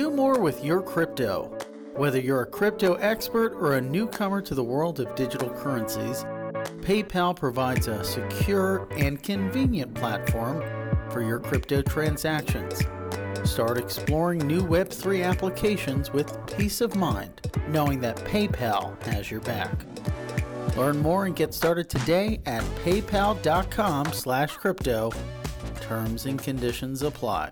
Do more with your crypto. Whether you're a crypto expert or a newcomer to the world of digital currencies, PayPal provides a secure and convenient platform for your crypto transactions. Start exploring new Web3 applications with peace of mind, knowing that PayPal has your back. Learn more and get started today at paypal.com/crypto. Terms and conditions apply.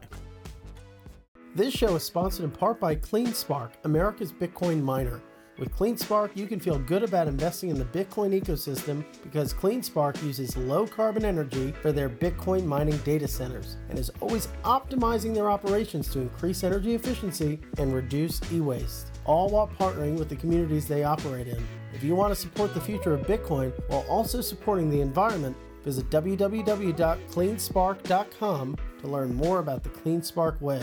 This show is sponsored in part by CleanSpark, America's Bitcoin miner. With CleanSpark, you can feel good about investing in the Bitcoin ecosystem because CleanSpark uses low carbon energy for their Bitcoin mining data centers and is always optimizing their operations to increase energy efficiency and reduce e waste, all while partnering with the communities they operate in. If you want to support the future of Bitcoin while also supporting the environment, visit www.cleanspark.com to learn more about the CleanSpark way.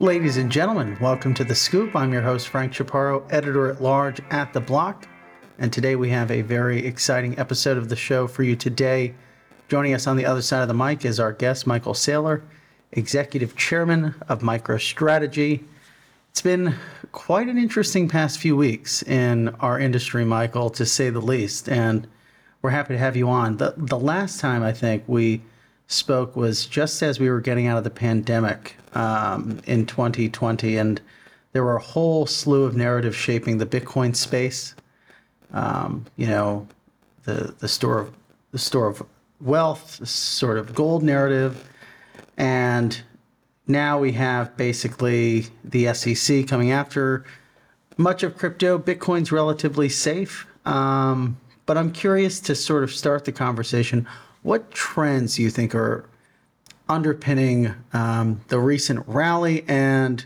Ladies and gentlemen, welcome to The Scoop. I'm your host, Frank Chaparro, editor at large at The Block. And today we have a very exciting episode of the show for you today. Joining us on the other side of the mic is our guest, Michael Saylor, executive chairman of MicroStrategy. It's been quite an interesting past few weeks in our industry, Michael, to say the least. And we're happy to have you on. The, the last time I think we spoke was just as we were getting out of the pandemic um, in 2020, and there were a whole slew of narratives shaping the Bitcoin space. Um, you know, the the store of the store of wealth, sort of gold narrative, and now we have basically the SEC coming after much of crypto. Bitcoin's relatively safe, um, but I'm curious to sort of start the conversation. What trends do you think are underpinning um, the recent rally? And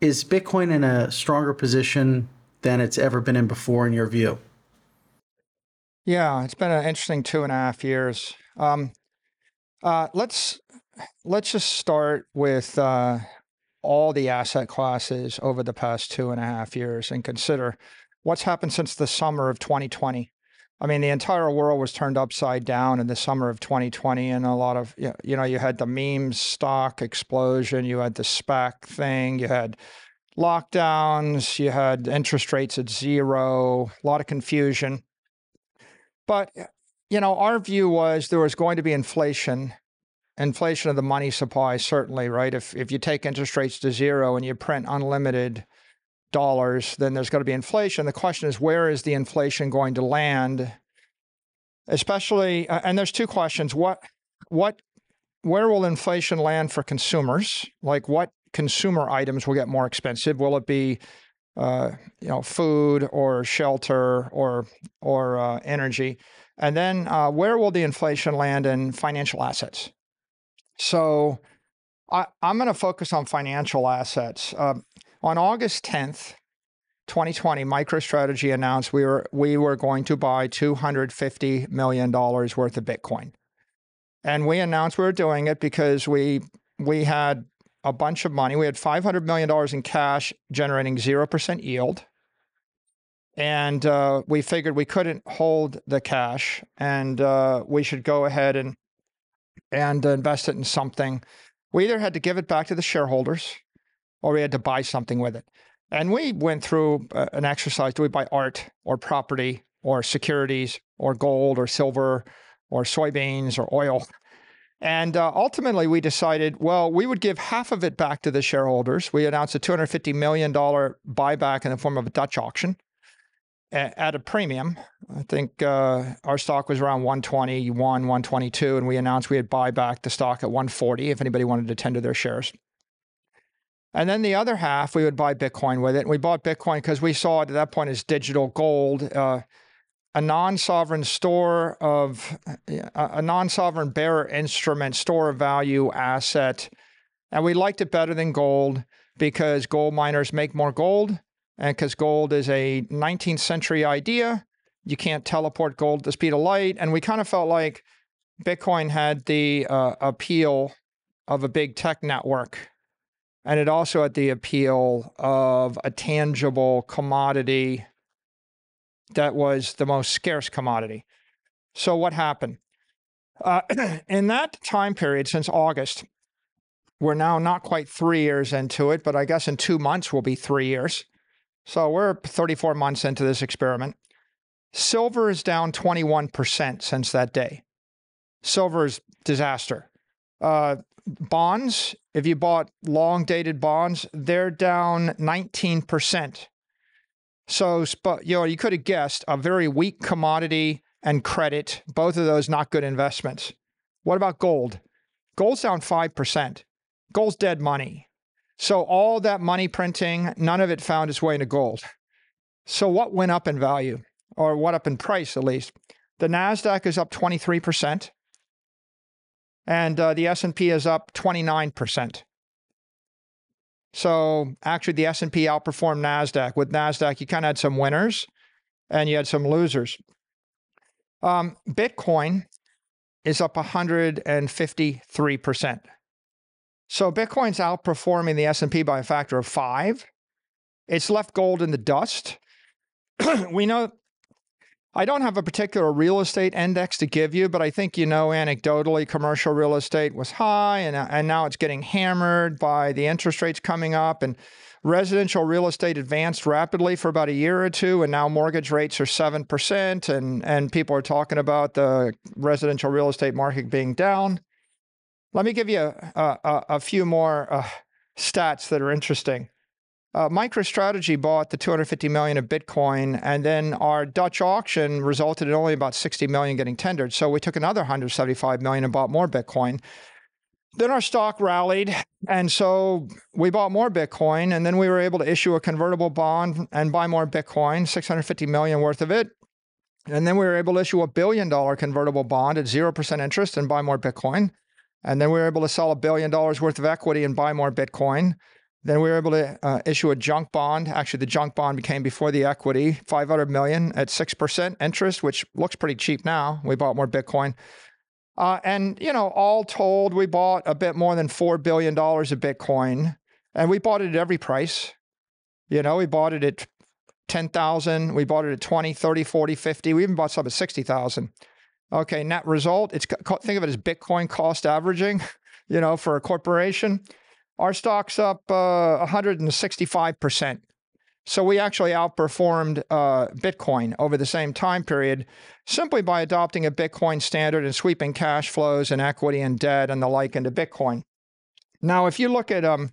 is Bitcoin in a stronger position than it's ever been in before, in your view? Yeah, it's been an interesting two and a half years. Um, uh, let's let's just start with uh, all the asset classes over the past two and a half years and consider what's happened since the summer of 2020. I mean, the entire world was turned upside down in the summer of 2020, and a lot of you know, you had the meme stock explosion, you had the SPAC thing, you had lockdowns, you had interest rates at zero, a lot of confusion. But eh, you know, our view was there was going to be inflation, inflation of the money supply, certainly, right? If if you take interest rates to zero and you print unlimited dollars, then there's going to be inflation. The question is, where is the inflation going to land? Especially, uh, and there's two questions: what, what, where will inflation land for consumers? Like, what consumer items will get more expensive? Will it be, uh, you know, food or shelter or or uh, energy? And then, uh, where will the inflation land in financial assets? So, I, am going to focus on financial assets. Uh, on August 10th, 2020, MicroStrategy announced we were we were going to buy 250 million dollars worth of Bitcoin. And we announced we were doing it because we we had a bunch of money. We had 500 million dollars in cash generating 0% yield. And uh, we figured we couldn't hold the cash and uh, we should go ahead and and invest it in something. We either had to give it back to the shareholders or we had to buy something with it. And we went through uh, an exercise do we buy art or property or securities or gold or silver or soybeans or oil? And uh, ultimately, we decided, well, we would give half of it back to the shareholders. We announced a $250 million buyback in the form of a Dutch auction at a premium. I think uh, our stock was around 121, 122, and we announced we'd buy back the stock at 140 if anybody wanted to tender their shares. And then the other half, we would buy Bitcoin with it. And we bought Bitcoin because we saw it at that point as digital gold, uh, a non-sovereign store of a non-sovereign bearer instrument, store of value asset. And we liked it better than gold because gold miners make more gold and because gold is a 19th century idea. You can't teleport gold at the speed of light. And we kind of felt like Bitcoin had the uh, appeal of a big tech network and it also had the appeal of a tangible commodity that was the most scarce commodity. So, what happened? Uh, in that time period, since August, we're now not quite three years into it, but I guess in two months will be three years. So we're 34 months into this experiment. Silver is down 21% since that day. Silver is disaster. Uh, bonds, if you bought long dated bonds, they're down 19%. So, you know, you could have guessed a very weak commodity and credit, both of those not good investments. What about gold? Gold's down 5%. Gold's dead money. So all that money printing, none of it found its way into gold. So what went up in value or what up in price at least? The Nasdaq is up 23% and uh, the S&P is up 29%. So actually the S&P outperformed Nasdaq. With Nasdaq you kind of had some winners and you had some losers. Um, Bitcoin is up 153%. So Bitcoin's outperforming the S&P by a factor of 5. It's left gold in the dust. we know I don't have a particular real estate index to give you, but I think you know anecdotally commercial real estate was high and, uh, and now it's getting hammered by the interest rates coming up and residential real estate advanced rapidly for about a year or two and now mortgage rates are 7% and and people are talking about the residential real estate market being down. Let me give you a, a, a few more uh, stats that are interesting. Uh, MicroStrategy bought the 250 million of Bitcoin, and then our Dutch auction resulted in only about 60 million getting tendered. So we took another 175 million and bought more Bitcoin. Then our stock rallied, and so we bought more Bitcoin, and then we were able to issue a convertible bond and buy more Bitcoin, 650 million worth of it. And then we were able to issue a billion dollar convertible bond at 0% interest and buy more Bitcoin. And then we were able to sell a billion dollars worth of equity and buy more Bitcoin. Then we were able to uh, issue a junk bond. Actually, the junk bond became before the equity, 500 million at 6% interest, which looks pretty cheap now. We bought more Bitcoin. Uh, and, you know, all told, we bought a bit more than $4 billion of Bitcoin and we bought it at every price. You know, we bought it at 10,000, we bought it at 20, 30, 40, 50. We even bought some at 60,000. Okay, net result, it's think of it as Bitcoin cost averaging, you know, for a corporation. Our stock's up uh, 165%. So we actually outperformed uh, Bitcoin over the same time period simply by adopting a Bitcoin standard and sweeping cash flows and equity and debt and the like into Bitcoin. Now, if you look at um,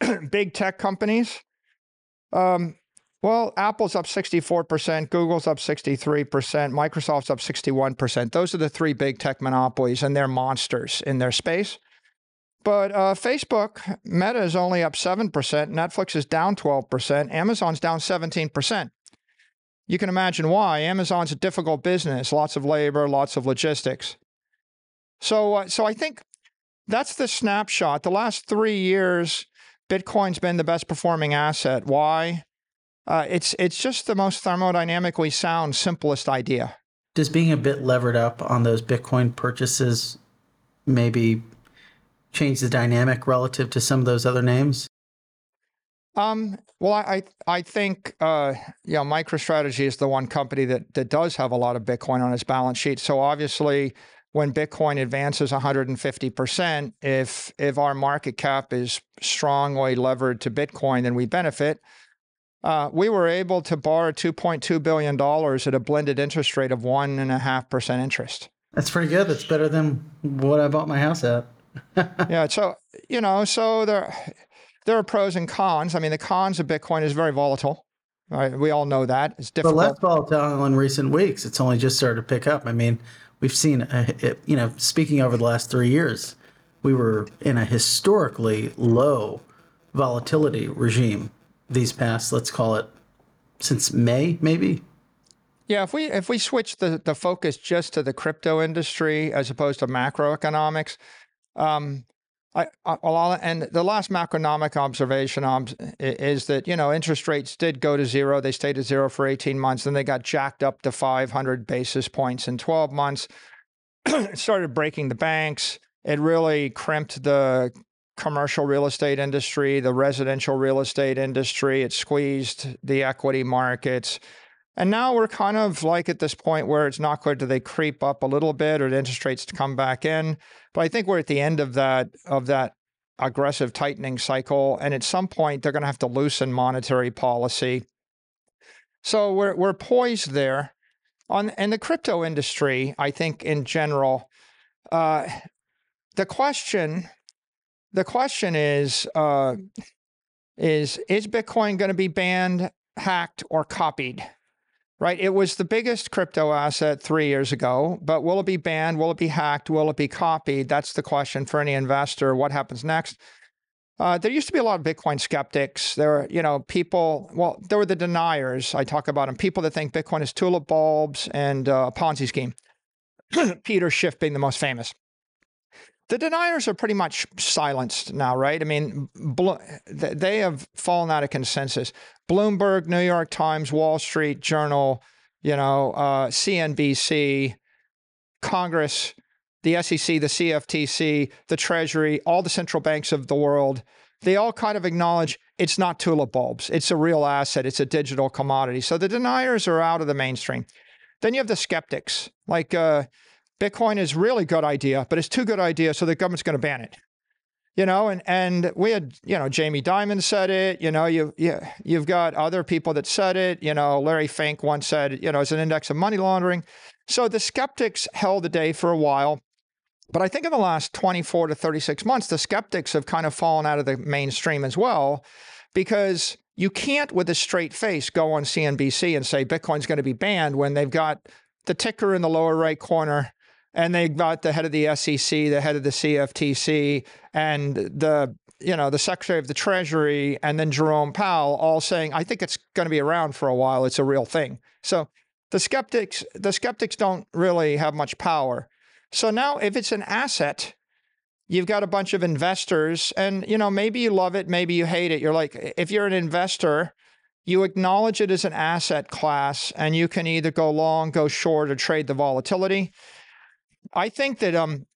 big tech companies, um, well, Apple's up 64%, Google's up 63%, Microsoft's up 61%. Those are the three big tech monopolies, and they're monsters in their space. But uh, Facebook, Meta is only up 7%, Netflix is down 12%, Amazon's down 17%. You can imagine why. Amazon's a difficult business, lots of labor, lots of logistics. So, uh, so I think that's the snapshot. The last three years, Bitcoin's been the best performing asset. Why? Uh, it's it's just the most thermodynamically sound, simplest idea. Does being a bit levered up on those Bitcoin purchases maybe change the dynamic relative to some of those other names? Um, well, I I think uh, you know MicroStrategy is the one company that that does have a lot of Bitcoin on its balance sheet. So obviously, when Bitcoin advances 150 percent, if if our market cap is strongly levered to Bitcoin, then we benefit. Uh, we were able to borrow 2.2 billion dollars at a blended interest rate of one and a half percent interest. That's pretty good. That's better than what I bought my house at. Yeah. So, you know, so there, there are pros and cons. I mean, the cons of Bitcoin is very volatile. Right? We all know that. It's difficult. But less volatile in recent weeks. It's only just started to pick up. I mean, we've seen, a, it, you know, speaking over the last three years, we were in a historically low volatility regime these past, let's call it, since May, maybe. Yeah, if we if we switch the, the focus just to the crypto industry as opposed to macroeconomics, um, I, I, and the last macroeconomic observation um, is that you know interest rates did go to zero. They stayed at zero for 18 months, then they got jacked up to 500 basis points in 12 months. it started breaking the banks. It really crimped the commercial real estate industry, the residential real estate industry. It squeezed the equity markets. And now we're kind of like at this point where it's not clear do they creep up a little bit or the interest rates to come back in. But I think we're at the end of that of that aggressive tightening cycle. And at some point they're going to have to loosen monetary policy. So we're we're poised there. On and the crypto industry, I think in general, uh, the question the question is uh, is is Bitcoin going to be banned, hacked, or copied? Right? It was the biggest crypto asset three years ago, but will it be banned? Will it be hacked? Will it be copied? That's the question for any investor. What happens next? Uh, there used to be a lot of Bitcoin skeptics. There were, you know, people, well, there were the deniers. I talk about them, people that think Bitcoin is tulip bulbs and uh, a Ponzi scheme. Peter Schiff being the most famous. The deniers are pretty much silenced now, right? I mean, they have fallen out of consensus. Bloomberg, New York Times, Wall Street Journal, you know, uh, CNBC, Congress, the SEC, the CFTC, the Treasury, all the central banks of the world, they all kind of acknowledge it's not tulip bulbs. It's a real asset. It's a digital commodity. So the deniers are out of the mainstream. Then you have the skeptics, like uh, Bitcoin is really good idea, but it's too good idea, so the government's going to ban it. You know, and and we had, you know, Jamie Dimon said it. You know, you you you've got other people that said it. You know, Larry Fink once said, you know, it's an index of money laundering. So the skeptics held the day for a while. But I think in the last 24 to 36 months, the skeptics have kind of fallen out of the mainstream as well, because you can't, with a straight face, go on CNBC and say Bitcoin's going to be banned when they've got the ticker in the lower right corner and they got the head of the SEC, the head of the CFTC, and the you know the Secretary of the Treasury, and then Jerome Powell all saying, "I think it's going to be around for a while. It's a real thing." So the skeptics, the skeptics don't really have much power. So now, if it's an asset, you've got a bunch of investors, and you know maybe you love it, maybe you hate it. You're like, if you're an investor. You acknowledge it as an asset class, and you can either go long, go short, or trade the volatility. I think that um,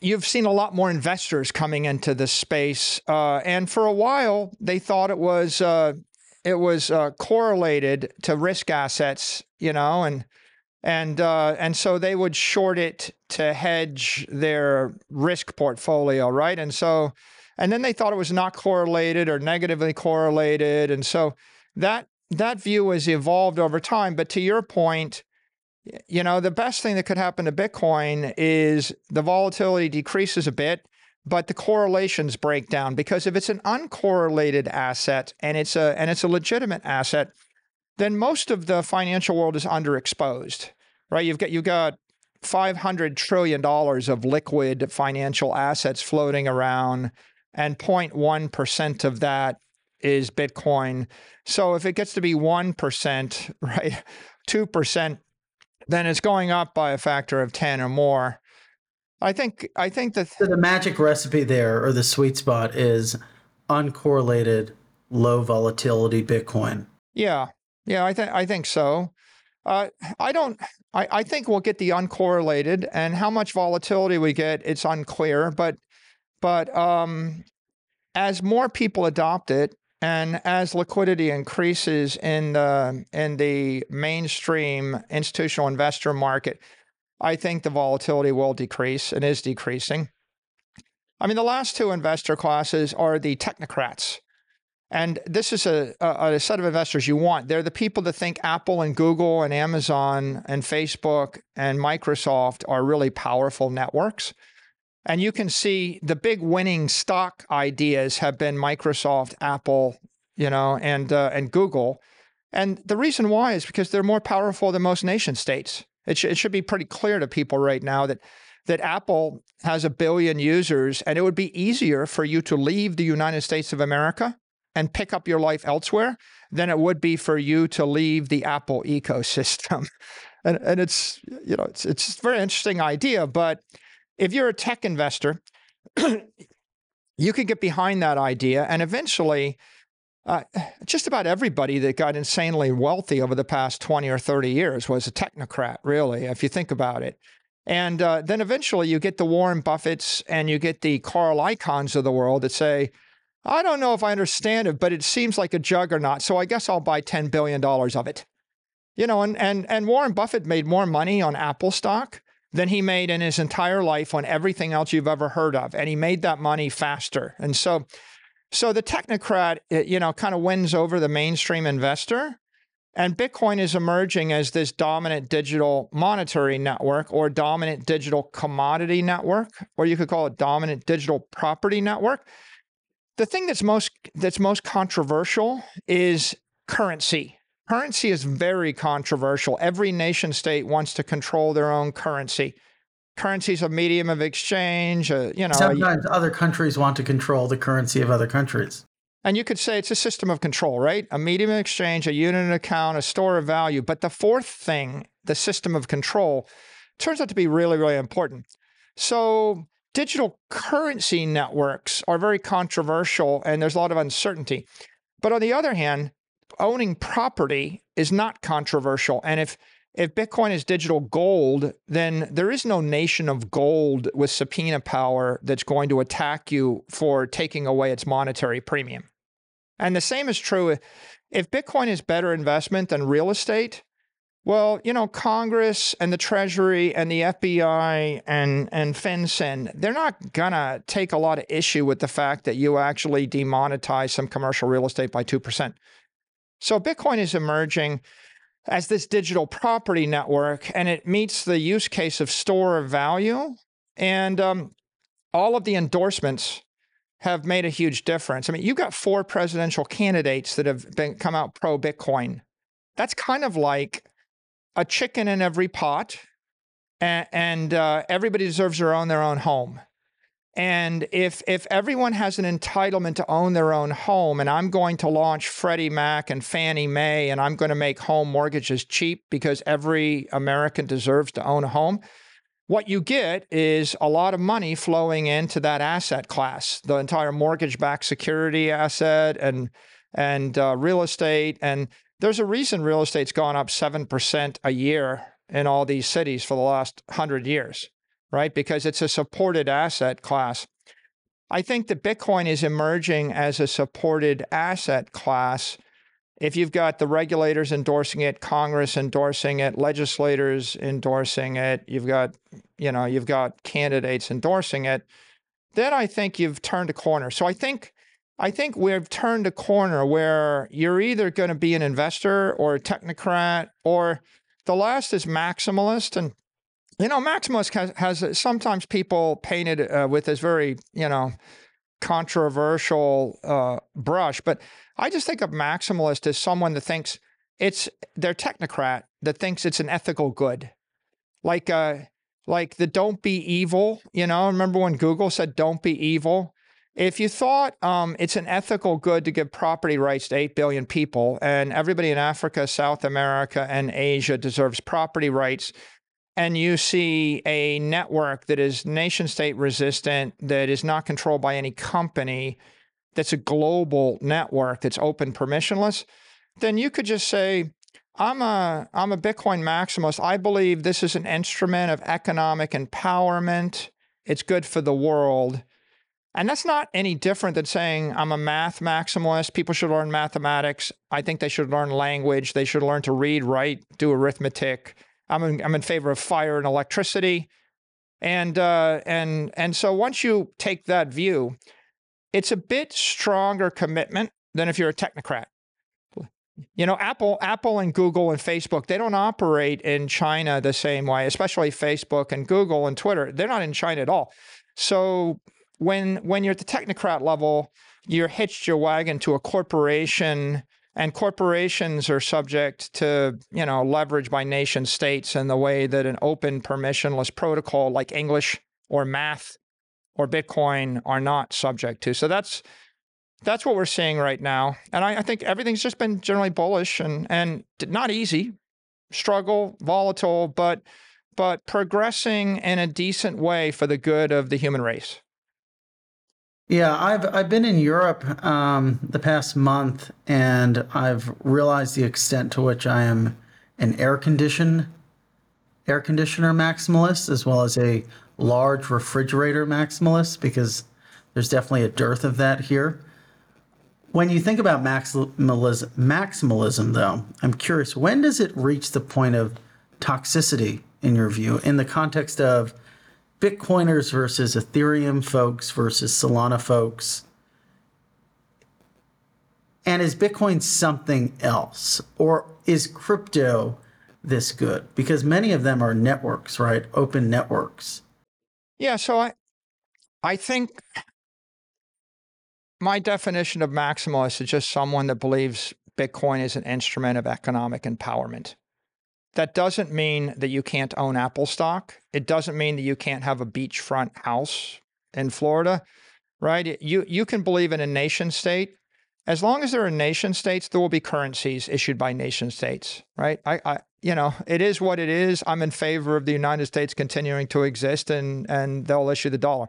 you've seen a lot more investors coming into this space, uh, and for a while they thought it was uh, it was uh, correlated to risk assets, you know, and and uh, and so they would short it to hedge their risk portfolio, right? And so, and then they thought it was not correlated or negatively correlated, and so that that view has evolved over time. But to your point you know, the best thing that could happen to Bitcoin is the volatility decreases a bit, but the correlations break down because if it's an uncorrelated asset and it's a and it's a legitimate asset, then most of the financial world is underexposed. Right? You've got you've got 500 trillion dollars of liquid financial assets floating around and 0.1% of that is Bitcoin. So if it gets to be 1%, right? 2%, then it's going up by a factor of 10 or more. I think I think that so the magic recipe there or the sweet spot is uncorrelated low volatility Bitcoin. Yeah. Yeah, I think I think so. Uh, I don't I, I think we'll get the uncorrelated and how much volatility we get, it's unclear, but but um, as more people adopt it, and as liquidity increases in the in the mainstream institutional investor market, I think the volatility will decrease and is decreasing. I mean, the last two investor classes are the technocrats. And this is a, a, a, set of investors you want. They're the people that think Apple and Google and Amazon and Facebook and Microsoft are really powerful networks. And you can see the big winning stock ideas have been Microsoft, Apple, you know, and uh, and Google. And the reason why is because they're more powerful than most nation states. It, sh- it should be pretty clear to people right now that that Apple has a billion users, and it would be easier for you to leave the United States of America and pick up your life elsewhere than it would be for you to leave the Apple ecosystem. and and it's you know it's it's a very interesting idea, but if you're a tech investor, you could get behind that idea and eventually uh, just about everybody that got insanely wealthy over the past 20 or 30 years was a technocrat, really, if you think about it. And uh, then eventually you get the Warren Buffetts and you get the Carl Icahns of the world that say, I don't know if I understand it, but it seems like a juggernaut, so I guess I'll buy $10 billion of it. You know, and and and Warren Buffett made more money on Apple stock than he made in his entire life on everything else you've ever heard of, and he made that money faster. And so, so the technocrat, eh, you know, kind of wins over the mainstream investor. And Bitcoin is emerging as this dominant digital monetary network or dominant digital commodity network, or you could call it dominant digital property network. The thing that's most that's most controversial is currency. Currency is very controversial. Every nation state wants to control their own currency. Currency is a medium of exchange. Uh, you know, sometimes other countries want to control the currency of other countries. And you could say it's a system of control, right? A medium of exchange, a unit of account, a store of value. But the fourth thing, the system of control, turns out to be really, really important. So digital currency networks are very controversial and there's a lot of uncertainty. But on the other hand, owning property is not controversial. And if if Bitcoin is digital gold, then there is no nation of gold with subpoena power that's going to attack you for taking away its monetary premium. And the same is true if Bitcoin is better investment than real estate. Well, you know, Congress and the Treasury and the FBI and and FinCEN, they're not gonna take a lot of issue with the fact that you actually demonetize some commercial real estate by two percent. So Bitcoin is emerging as this digital property network, and it meets the use case of store of value. And um, all of the endorsements have made a huge difference. I mean, you've got four presidential candidates that have been come out pro Bitcoin. That's kind of like a chicken in every pot, and, and uh, everybody deserves their own their own home. And if if everyone has an entitlement to own their own home, and I'm going to launch Freddie Mac and Fannie Mae, and I'm going to make home mortgages cheap because every American deserves to own a home, what you get is a lot of money flowing into that asset class, the entire mortgage-backed security asset and and uh, real estate. And there's a reason real estate's gone up seven percent a year in all these cities for the last hundred years, right? Because it's a supported asset class. I think that Bitcoin is emerging as a supported asset class if you've got the regulators endorsing it, Congress endorsing it, legislators endorsing it, you've got, you know, you've got candidates endorsing it, then I think you've turned a corner. So I think I think we've turned a corner where you're either going to be an investor or a technocrat, or the last is maximalist. And, you know, maximalist has, has sometimes people painted uh, with this very, you know, controversial uh, brush, but I just think of maximalist as someone that thinks it's their technocrat that thinks it's an ethical good, like uh, like the "don't be evil." You know, remember when Google said "don't be evil"? If you thought um, it's an ethical good to give property rights to 8 billion people and everybody in Africa, South America, and Asia deserves property rights, and you see a network that is nation state resistant, that is not controlled by any company, that's a global network that's open permissionless, then you could just say, I'm a I'm a Bitcoin maximalist. I believe this is an instrument of economic empowerment. It's good for the world. And that's not any different than saying I'm a math maximalist. People should learn mathematics. I think they should learn language. They should learn to read, write, do arithmetic. I'm in, I'm in favor of fire and electricity. And uh, and and so once you take that view, it's a bit stronger commitment than if you're a technocrat. You know, Apple, Apple and Google and Facebook, they don't operate in China the same way, especially Facebook and Google and Twitter. They're not in China at all. So when when you're at the technocrat level, you're hitched your wagon to a corporation and corporations are subject to you know leverage by nation states in the way that an open permissionless protocol like english or math or bitcoin are not subject to. So that's that's what we're seeing right now. And i, I think everything's just been generally bullish and and not easy struggle volatile but but progressing in a decent way for the good of the human race yeah, I've I've been in Europe um, the past month, and I've realized the extent to which I am an air condition air conditioner maximalist, as well as a large refrigerator maximalist, because there's definitely a dearth of that here. When you think about maximalism, maximalism, though, I'm curious when does it reach the point of toxicity in your view, in the context of Bitcoiners versus Ethereum folks versus Solana folks? And is Bitcoin something else? Or is crypto this good? Because many of them are networks, right? Open networks. Yeah, so I I think my definition of maximalist is just someone that believes Bitcoin is an instrument of economic empowerment. That doesn't mean that you can't own Apple stock. It doesn't mean that you can't have a beachfront house in Florida, right? You you can believe in a nation state. As long as there are nation states, there will be currencies issued by nation states, right? I, I you know, it is what it is. I'm in favor of the United States continuing to exist and and they'll issue the dollar.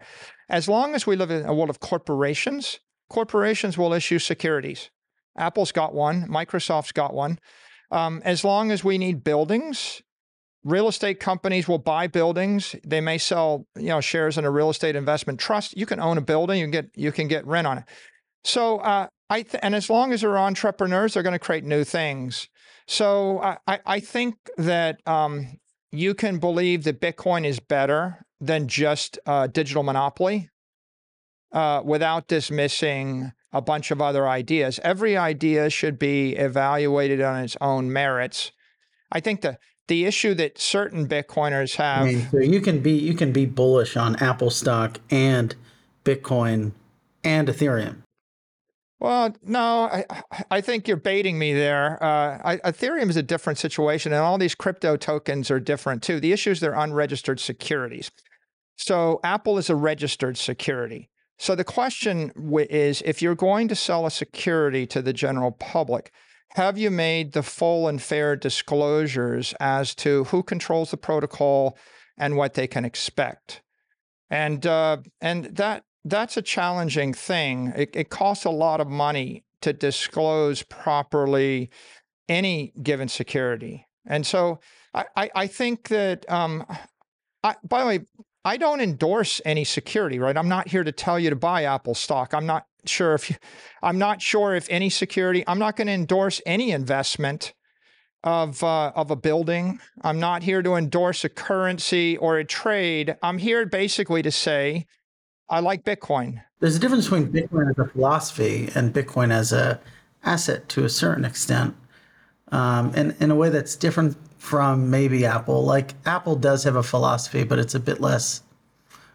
As long as we live in a world of corporations, corporations will issue securities. Apple's got one, Microsoft's got one. Um, as long as we need buildings, real estate companies will buy buildings. They may sell, you know, shares in a real estate investment trust. You can own a building, you can get you can get rent on it. So uh, I th- and as long as they're entrepreneurs, they're going to create new things. So I I think that um, you can believe that Bitcoin is better than just uh, digital monopoly uh, without dismissing a bunch of other ideas. Every idea should be evaluated on its own merits. I think the the issue that certain Bitcoiners have. I mean, so you can be you can be bullish on Apple stock and Bitcoin and Ethereum. Well, no, I, I think you're baiting me there. Uh, I, Ethereum is a different situation, and all these crypto tokens are different too. The issue is they're unregistered securities. So Apple is a registered security. So the question is if you're going to sell a security to the general public, have you made the full and fair disclosures as to who controls the protocol and what they can expect? And uh, and that that's a challenging thing. It, it costs a lot of money to disclose properly any given security. And so I, I, think that, um, I, by the way, I don't endorse any security, right? I'm not here to tell you to buy Apple stock. I'm not sure if you, I'm not sure if any security. I'm not going to endorse any investment of uh, of a building. I'm not here to endorse a currency or a trade. I'm here basically to say I like Bitcoin. There's a difference between Bitcoin as a philosophy and Bitcoin as a asset to a certain extent, um, and in a way that's different from maybe Apple. Like Apple does have a philosophy, but it's a bit less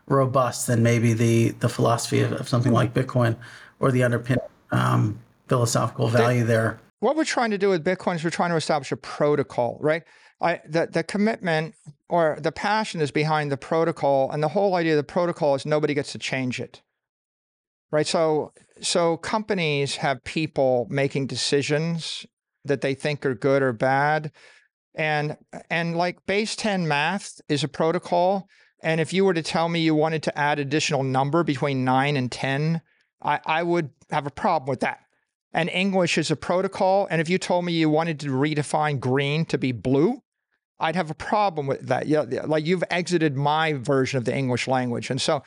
robust than maybe the the philosophy of, of something like Bitcoin or the underpinning um, philosophical value there. What we're trying to do with Bitcoin is we're trying to establish a protocol, right? I, the, the commitment or the passion is behind the protocol, and the whole idea of the protocol is nobody gets to change it, right? So, so companies have people making decisions that they think are good or bad, and and like base 10 math is a protocol. And if you were to tell me you wanted to add additional number between nine and 10, I, I would have a problem with that. And English is a protocol. And if you told me you wanted to redefine green to be blue, I'd have a problem with that. Yeah, like you've exited my version of the English language. And so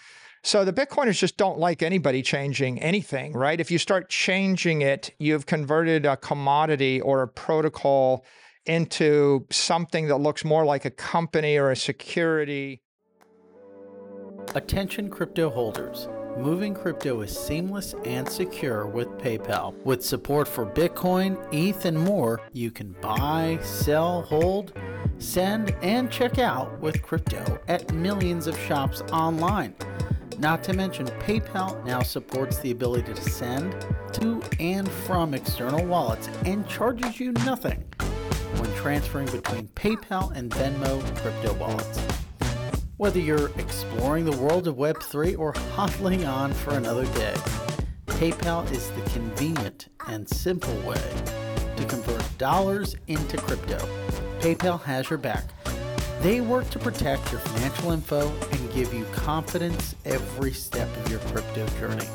so the Bitcoiners just don't like anybody changing anything, right? If you start changing it, you've converted a commodity or a protocol into something that looks more like a company or a security. Attention crypto holders. Moving crypto is seamless and secure with PayPal. With support for Bitcoin, ETH, and more, you can buy, sell, hold, send, and check out with crypto at millions of shops online. Not to mention, PayPal now supports the ability to send to and from external wallets and charges you nothing when transferring between PayPal and Venmo crypto wallets. Whether you're exploring the world of Web3 or hodling on for another day, PayPal is the convenient and simple way to convert dollars into crypto. PayPal has your back. They work to protect your financial info and give you confidence every step of your crypto journey.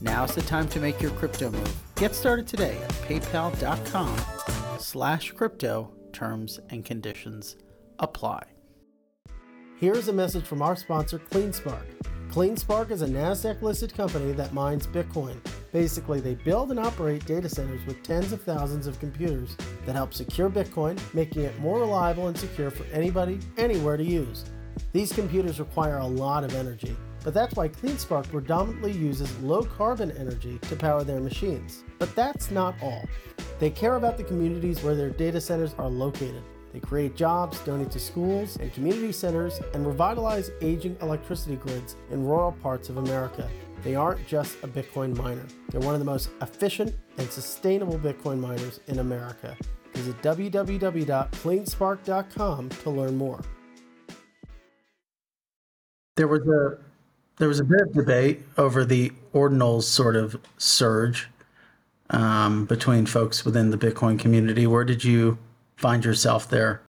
Now's the time to make your crypto move. Get started today at paypal.com slash crypto. Terms and conditions apply. Here's a message from our sponsor, CleanSpark. CleanSpark is a NASDAQ listed company that mines Bitcoin. Basically, they build and operate data centers with tens of thousands of computers that help secure Bitcoin, making it more reliable and secure for anybody, anywhere to use. These computers require a lot of energy, but that's why CleanSpark predominantly uses low carbon energy to power their machines. But that's not all. They care about the communities where their data centers are located. They create jobs, donate to schools and community centers, and revitalize aging electricity grids in rural parts of America. They aren't just a Bitcoin miner, they're one of the most efficient and sustainable Bitcoin miners in America. Visit www.cleanspark.com to learn more. There was a there was a bit of debate over the ordinals sort of surge um, between folks within the Bitcoin community. Where did you find yourself there?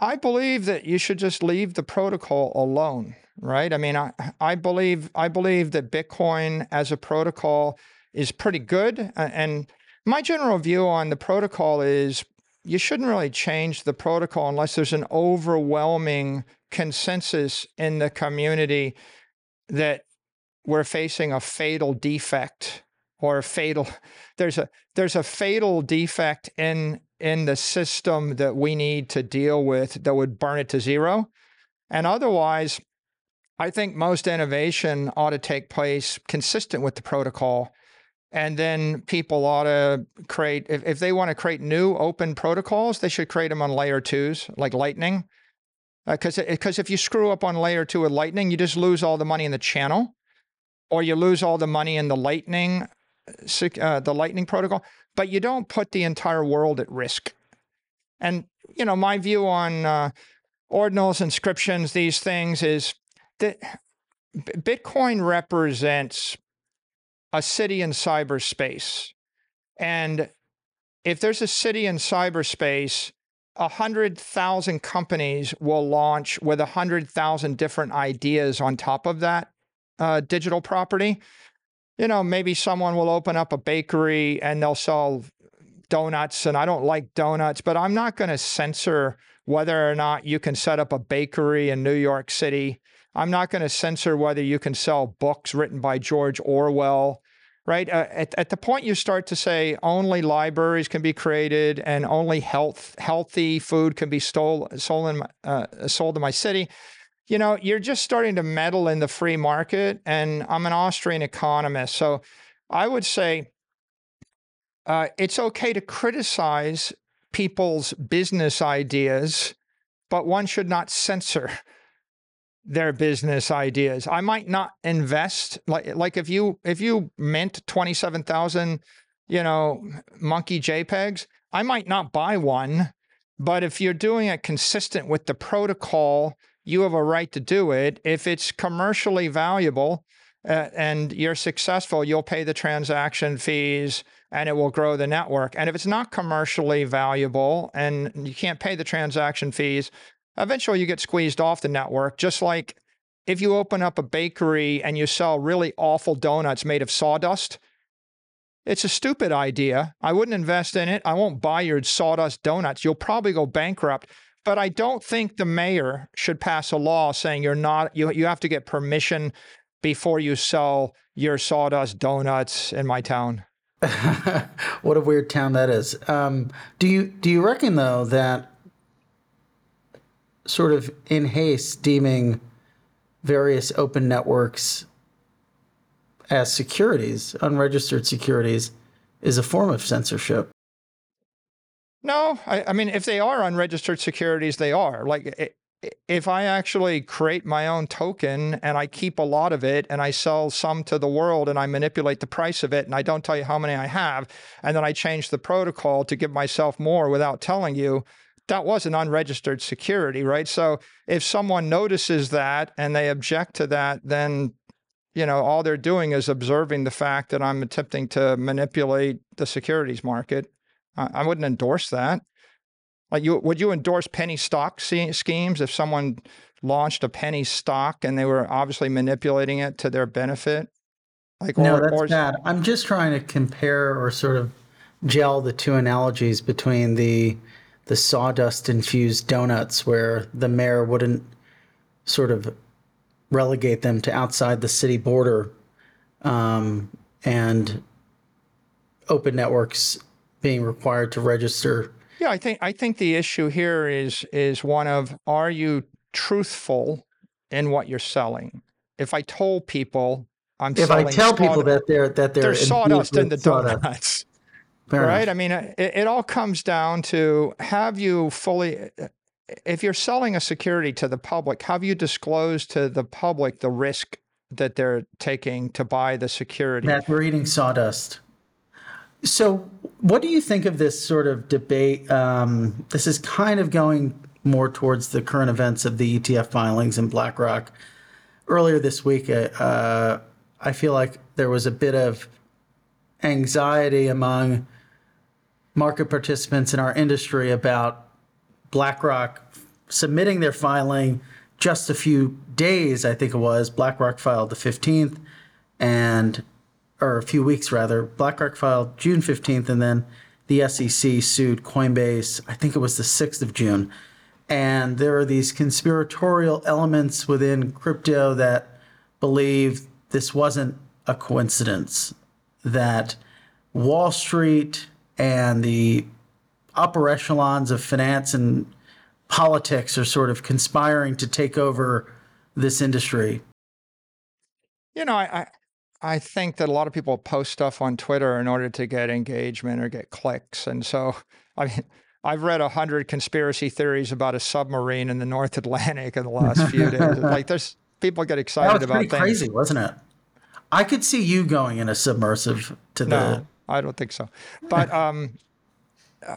I believe that you should just leave the protocol alone, right? I mean, I, I believe I believe that Bitcoin as a protocol is pretty good, and my general view on the protocol is you shouldn't really change the protocol unless there's an overwhelming consensus in the community that we're facing a fatal defect or a fatal there's a there's a fatal defect in in the system that we need to deal with that would burn it to zero. And otherwise i think most innovation ought to take place consistent with the protocol. And then people ought to create if, if they want to create new open protocols they should create them on layer twos like lightning because uh, because if you screw up on layer two with Lightning, you just lose all the money in the channel, or you lose all the money in the Lightning, uh, the Lightning protocol. But you don't put the entire world at risk. And you know, my view on uh, ordinals, inscriptions, these things is that Bitcoin represents a city in cyberspace, and if there's a city in cyberspace 100,000 companies will launch with 100,000 different ideas on top of that uh, digital property. You know, maybe someone will open up a bakery and they'll sell donuts, and I don't like donuts, but I'm not going to censor whether or not you can set up a bakery in New York City. I'm not going to censor whether you can sell books written by George Orwell right? Uh, at, at the point you start to say only libraries can be created and only health healthy food can be stole, sold, in, uh, sold in my city, you know, you're just starting to meddle in the free market. And I'm an Austrian economist. So I would say uh, it's okay to criticize people's business ideas, but one should not censor their business ideas. I might not invest like like if you if you mint 27,000, you know, monkey JPEGs, I might not buy one, but if you're doing it consistent with the protocol, you have a right to do it. If it's commercially valuable uh, and you're successful, you'll pay the transaction fees and it will grow the network. And if it's not commercially valuable and you can't pay the transaction fees, eventually you get squeezed off the network, just like if you open up a bakery and you sell really awful donuts made of sawdust. It's a stupid idea. I wouldn't invest in it. I won't buy your sawdust donuts. You'll probably go bankrupt. But I don't think the mayor should pass a law saying you're not you you have to get permission before you sell your sawdust donuts in my town. what a weird town that is. Um, do you do you reckon though that sort of in haste deeming various open networks as securities, unregistered securities, is a form of censorship. No, I, I mean, if they are unregistered securities, they are. Like, if I actually create my own token and I keep a lot of it and I sell some to the world and I manipulate the price of it and I don't tell you how many I have, and then I change the protocol to give myself more without telling you, that was an unregistered security, right? So if someone notices that and they object to that, then you know all they're doing is observing the fact that I'm attempting to manipulate the securities market. I, I wouldn't endorse that. Like you, would you endorse penny stock schemes if someone launched a penny stock and they were obviously manipulating it to their benefit? Like, no, or, that's or, bad. I'm just trying to compare or sort of gel the two analogies between the the sawdust infused donuts where the mayor wouldn't sort of relegate them to outside the city border um, and open networks being required to register. Yeah, I think I think the issue here is is one of are you truthful in what you're selling? If I told people I'm if I tell people that they're that they're, they're sawdust in the donuts, Fair right? enough. I mean, it, it all comes down to have you fully if you're selling a security to the public, have you disclosed to the public the risk that they're taking to buy the security? That we're eating sawdust. So, what do you think of this sort of debate? Um, this is kind of going more towards the current events of the ETF filings in BlackRock. Earlier this week, uh, uh, I feel like there was a bit of anxiety among market participants in our industry about BlackRock submitting their filing just a few days, I think it was. BlackRock filed the 15th, and or a few weeks rather. BlackRock filed June 15th, and then the SEC sued Coinbase. I think it was the 6th of June. And there are these conspiratorial elements within crypto that believe this wasn't a coincidence, that Wall Street and the upper echelons of finance and politics are sort of conspiring to take over this industry. You know, I, I think that a lot of people post stuff on Twitter in order to get engagement or get clicks. And so, I mean, I've read a hundred conspiracy theories about a submarine in the North Atlantic in the last few days. Like, there's people get excited that was about pretty things. crazy, wasn't it? I could see you going in a submersive to No. I don't think so. But um,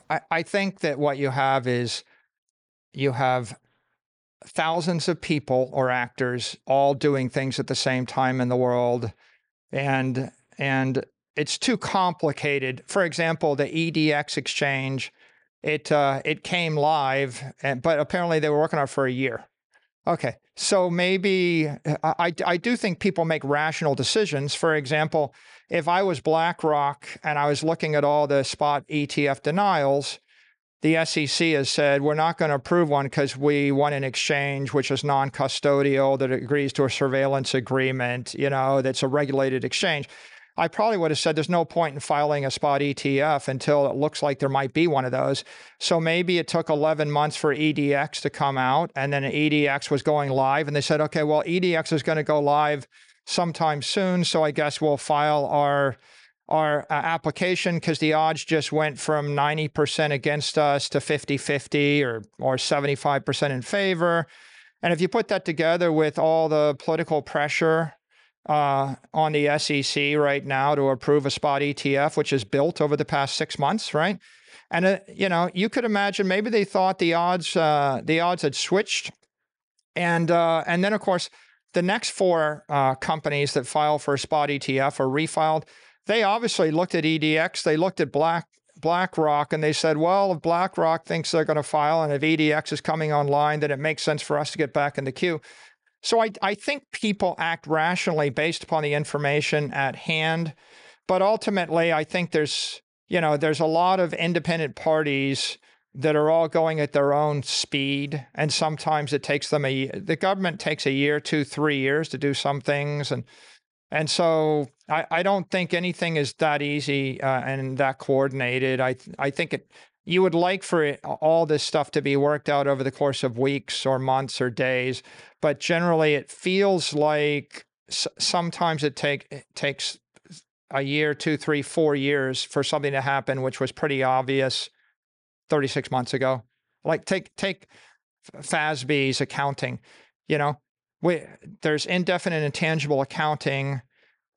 I, I think that what you have is you have thousands of people or actors all doing things at the same time in the world, and and it's too complicated. For example, the EDX exchange, it uh, it came live, and, but apparently they were working on it for a year. Okay, so maybe uh, I, I do think people make rational decisions. For example, if I was BlackRock and I was looking at all the spot ETF denials, the SEC has said we're not going to approve one because we want an exchange which is non-custodial that agrees to a surveillance agreement, you know, that's a regulated exchange. I probably would have said there's no point in filing a spot ETF until it looks like there might be one of those. So maybe it took 11 months for EDX to come out, and then EDX was going live, and they said, okay, well, EDX is going to go live sometime soon, so I guess we'll file our our uh, application because the odds just went from 90% against us to 50-50 or or 75% in favor. And if you put that together with all the political pressure uh, on the SEC right now to approve a spot ETF, which is built over the past six months, right? And uh, you know, you could imagine maybe they thought the odds uh, the odds had switched, and uh, and then of course the next four uh, companies that file for a spot ETF or refiled, they obviously looked at EDX, they looked at Black BlackRock, and they said, well, if BlackRock thinks they're going to file, and if EDX is coming online, then it makes sense for us to get back in the queue. So I, I think people act rationally based upon the information at hand. But ultimately, I think there's, you know, there's a lot of independent parties that are all going at their own speed. And sometimes it takes them a, the government takes a year, two, three years to do some things. And, and so I, I don't think anything is that easy uh, and that coordinated. I, I think it, you would like for it, all this stuff to be worked out over the course of weeks or months or days, but generally it feels like sometimes it take it takes a year, two, three, four years for something to happen, which was pretty obvious 36 months ago. Like take take FASB's accounting, you know, we, there's indefinite intangible accounting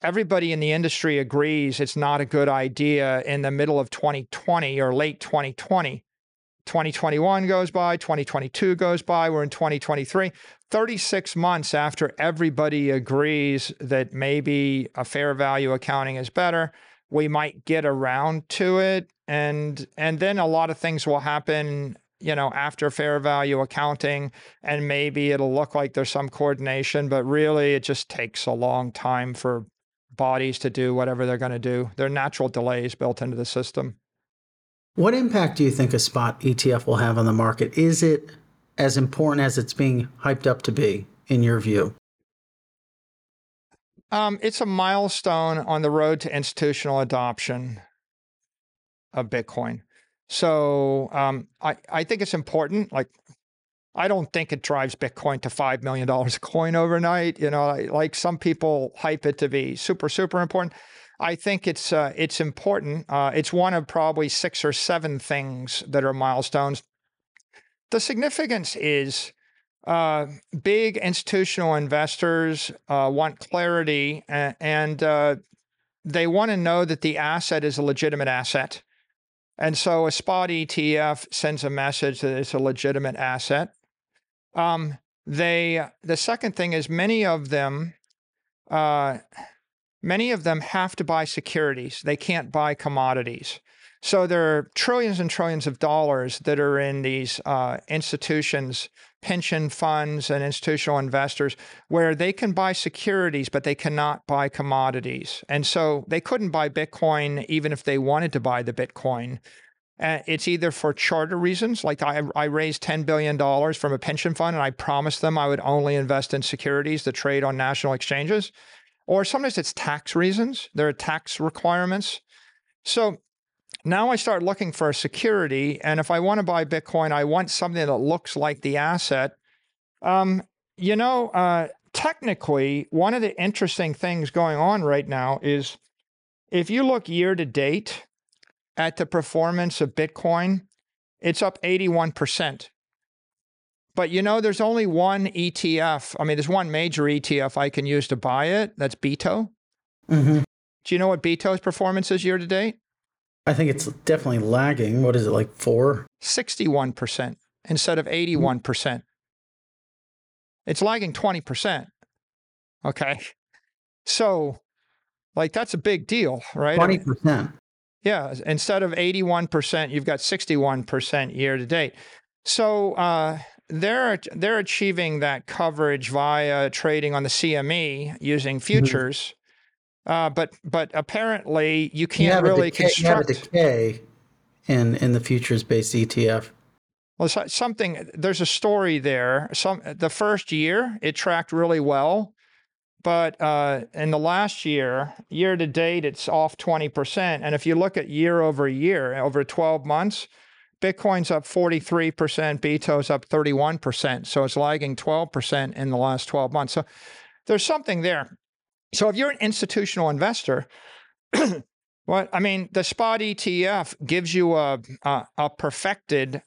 everybody in the industry agrees it's not a good idea in the middle of 2020 or late 2020. 2021 goes by, 2022 goes by, we're in 2023. 36 months after everybody agrees that maybe a fair value accounting is better, we might get around to it and and then a lot of things will happen you know after fair value accounting and maybe it'll look like there's some coordination but really it just takes a long time for bodies to do whatever they're going to do. There are natural delays built into the system. What impact do you think a spot ETF will have on the market? Is it as important as it's being hyped up to be, in your view? Um, it's a milestone on the road to institutional adoption. of Bitcoin. So um, I, I think it's important. Like, I don't think it drives Bitcoin to $5 million a coin overnight. You know, like some people hype it to be super, super important. I think it's uh, it's important. Uh, it's one of probably six or seven things that are milestones. The significance is uh, big institutional investors uh, want clarity and, uh, they want to know that the asset is a legitimate asset. And so a spot ETF sends a message that it's a legitimate asset. Um, they the second thing is many of them uh, many of them have to buy securities. They can't buy commodities. So there are trillions and trillions of dollars that are in these uh, institutions, pension funds, and institutional investors where they can buy securities, but they cannot buy commodities. And so they couldn't buy Bitcoin even if they wanted to buy the Bitcoin. Uh, it's either for charter reasons, like I, I raised $10 billion from a pension fund and I promised them I would only invest in securities that trade on national exchanges, or sometimes it's tax reasons. There are tax requirements. So now I start looking for a security. And if I want to buy Bitcoin, I want something that looks like the asset. Um, you know, uh, technically, one of the interesting things going on right now is if you look year to date, at the performance of Bitcoin, it's up 81%. But you know, there's only one ETF. I mean, there's one major ETF I can use to buy it. That's BITO. Mm-hmm. Do you know what BITO's performance is year to date? I think it's definitely lagging. What is it, like four? 61% instead of 81%. Mm-hmm. It's lagging 20%. Okay. So, like, that's a big deal, right? 20%. Yeah, instead of 81%, you've got 61% year to date. So uh, they're they're achieving that coverage via trading on the CME using mm-hmm. futures. Mm-hmm. Uh, but but apparently you can't you really decay, construct you have a decay in in the futures based ETF. Well, something there's a story there. Some the first year it tracked really well, but uh, in the last year, year to date, it's off 20%. And if you look at year over year, over 12 months, Bitcoin's up 43%, BITO's up 31%. So it's lagging 12% in the last 12 months. So there's something there. So if you're an institutional investor, what I mean, the spot ETF gives you a, a, a perfected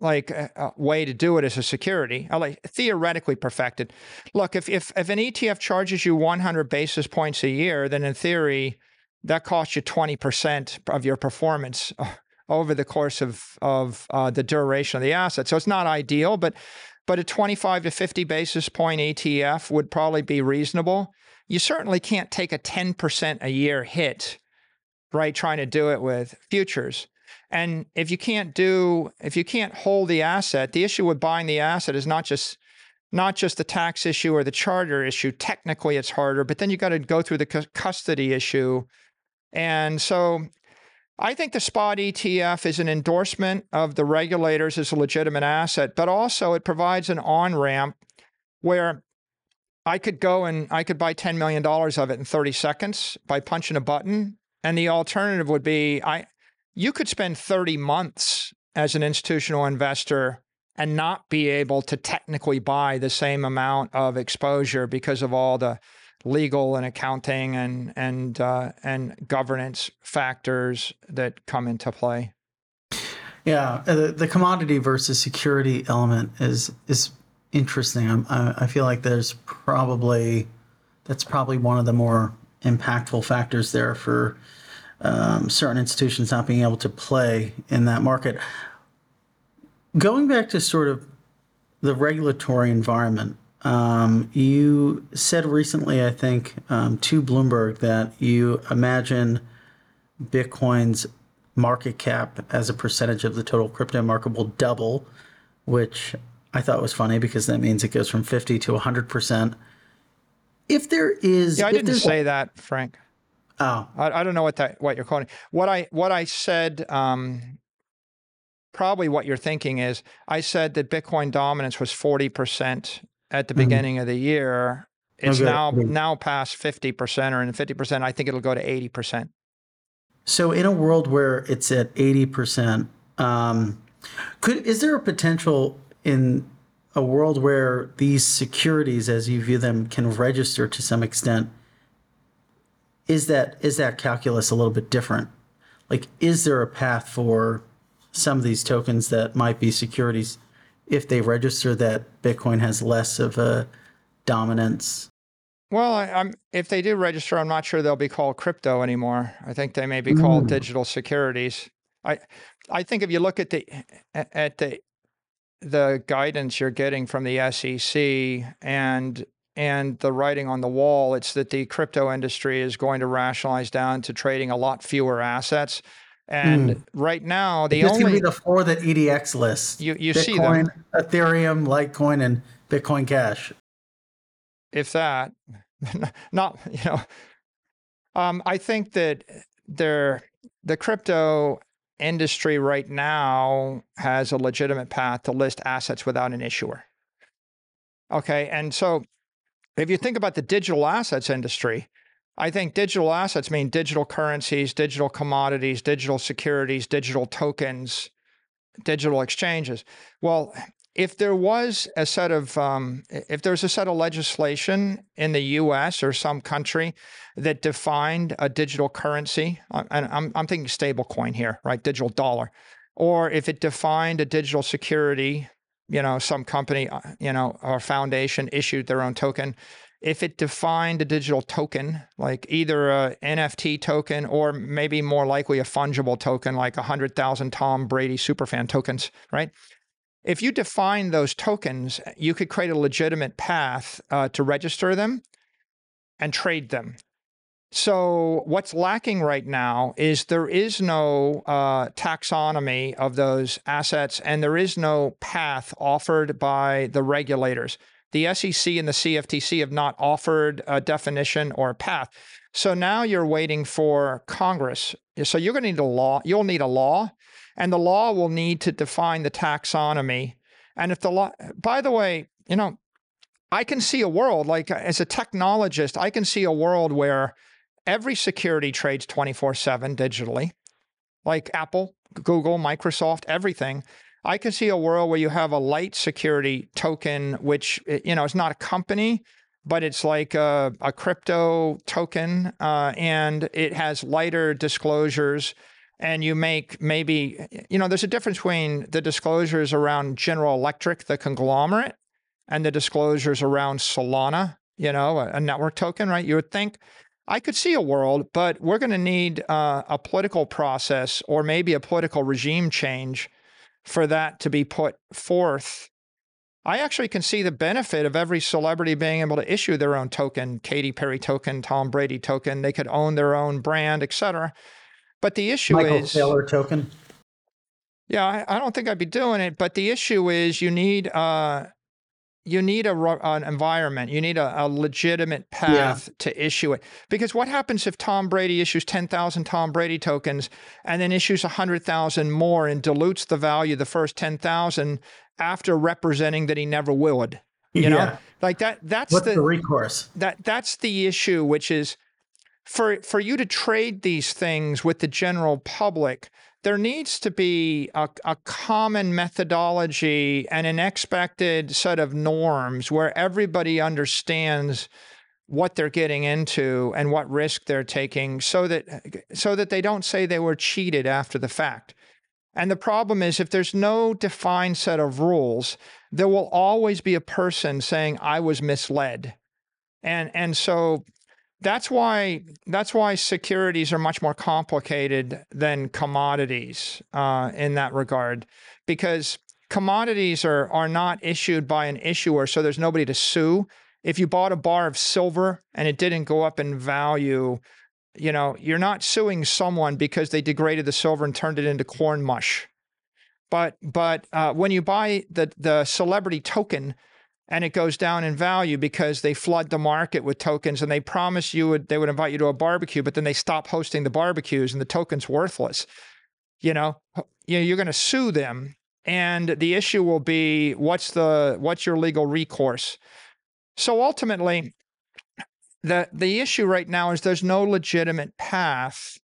like a, a, way to do it as a security, like theoretically perfected. Look, if, if if an ETF charges you 100 basis points a year, then in theory, that costs you 20% of your performance uh, over the course of of uh, the duration of the asset. So it's not ideal, but but a 25 to 50 basis point ETF would probably be reasonable. You certainly can't take a 10% a year hit, right? Trying to do it with futures. And if you can't do, if you can't hold the asset, the issue with buying the asset is not just not just the tax issue or the charter issue. Technically, it's harder, but then you got to go through the custody issue. And so I think the spot ETF is an endorsement of the regulators as a legitimate asset, but also it provides an on ramp where I could go and I could buy $10 million of it in 30 seconds by punching a button. And the alternative would be I, you could spend 30 months as an institutional investor and not be able to technically buy the same amount of exposure because of all the legal and accounting and and uh, and governance factors that come into play. Yeah, uh, the, the commodity versus security element is is interesting. I'm, I, I feel like there's probably that's probably one of the more impactful factors there for um, certain institutions not being able to play in that market. Going back to sort of the regulatory environment, um, you said recently, I think, um, to Bloomberg that you imagine Bitcoin's market cap as a percentage of the total crypto market will double, which I thought was funny because that means it goes from 50 to 100%. If there is. Yeah, I didn't say that, Frank. Oh, I, I, don't know what that what you're calling. What I what I said, um, probably what you're thinking is, I said that Bitcoin dominance was forty percent at the mm-hmm. beginning of the year. It's okay. now now past fifty percent or in fifty percent. I think it'll go to eighty percent. So, in a world where it's at eighty percent, um, could is there a potential in a world where these securities, as you view them, can register to some extent? Is that is that calculus a little bit different? Like, is there a path for some of these tokens that might be securities if they register that Bitcoin has less of a dominance well, I, if they do register, I'm not sure they'll be called crypto anymore. I think they may be called mm. digital securities. I I think if you look at the at the the guidance you're getting from the SEC and and the writing on the wall, it's that the crypto industry is going to rationalize down to trading a lot fewer assets. And mm. right now, the it's only going to be the four that EDX lists. You you Bitcoin, see them. Ethereum, Litecoin, and Bitcoin Cash if that, not you know, um, I think that there the crypto industry right now has a legitimate path to list assets without an issuer. Okay, and so if you think about the digital assets industry, I think digital assets mean digital currencies, digital commodities, digital securities, digital tokens, digital exchanges. Well, if there was a set of um, if there's a set of legislation in the U.S. or some country that defined a digital currency, uh, and I'm I'm thinking stablecoin here, right? Digital dollar, or if it defined a digital security, you know, some company, uh, you know, or foundation issued their own token. If it defined a digital token, like either a NFT token or maybe more likely a fungible token, like a hundred thousand Tom Brady superfan tokens, right? If you define those tokens, you could create a legitimate path uh, to register them and trade them. So, what's lacking right now is there is no uh, taxonomy of those assets and there is no path offered by the regulators. The SEC and the CFTC have not offered a definition or a path. So now you're waiting for Congress. So you're going to need a law. You'll need a law and the law will need to define the taxonomy. And if the law, by the way, you know, I can see a world like as a technologist, I can see a world where every security trades 24 7 digitally, like Apple, Google, Microsoft, everything. I can see a world where you have a light security token, which, you know, is not a company, but it's like a, a crypto token uh, and it has lighter disclosures and you make maybe, you know, there's a difference between the disclosures around General Electric, the conglomerate, and the disclosures around Solana, you know, a, a network token, right? You would think I could see a world, but we're going to need uh, a political process or maybe a political regime change for that to be put forth. I actually can see the benefit of every celebrity being able to issue their own token, Katy Perry token, Tom Brady token. They could own their own brand, et cetera. But the issue Michael is Saylor token. Yeah, I, I, don't think I'd be doing it. But the issue is you need uh, you need a an environment. You need a, a legitimate path yeah. to issue it. Because what happens if Tom Brady issues ten thousand Tom Brady tokens and then issues hundred thousand more and dilutes the value of the first ten thousand after representing that he never would? You yeah. know, like that. That's the, the recourse. That that's the issue, which is for for you to trade these things with the general public, there needs to be a, a, common methodology and an expected set of norms where everybody understands what they're getting into and what risk they're taking so that so that they don't say they were cheated after the fact. And the problem is if there's no defined set of rules, there will always be a person saying I was misled. And and so that's why that's why securities are much more complicated than commodities uh, in that regard, because commodities are are not issued by an issuer, so there's nobody to sue. If you bought a bar of silver and it didn't go up in value, you know you're not suing someone because they degraded the silver and turned it into corn mush. But but uh, when you buy the the celebrity token, and it goes down in value because they flood the market with tokens and they promise you would they would invite you to a barbecue but then they stop hosting the barbecues and the token's worthless. You know you know you're going to sue them and the issue will be what's the what's your legal recourse? So ultimately the the issue right now is there's no legitimate path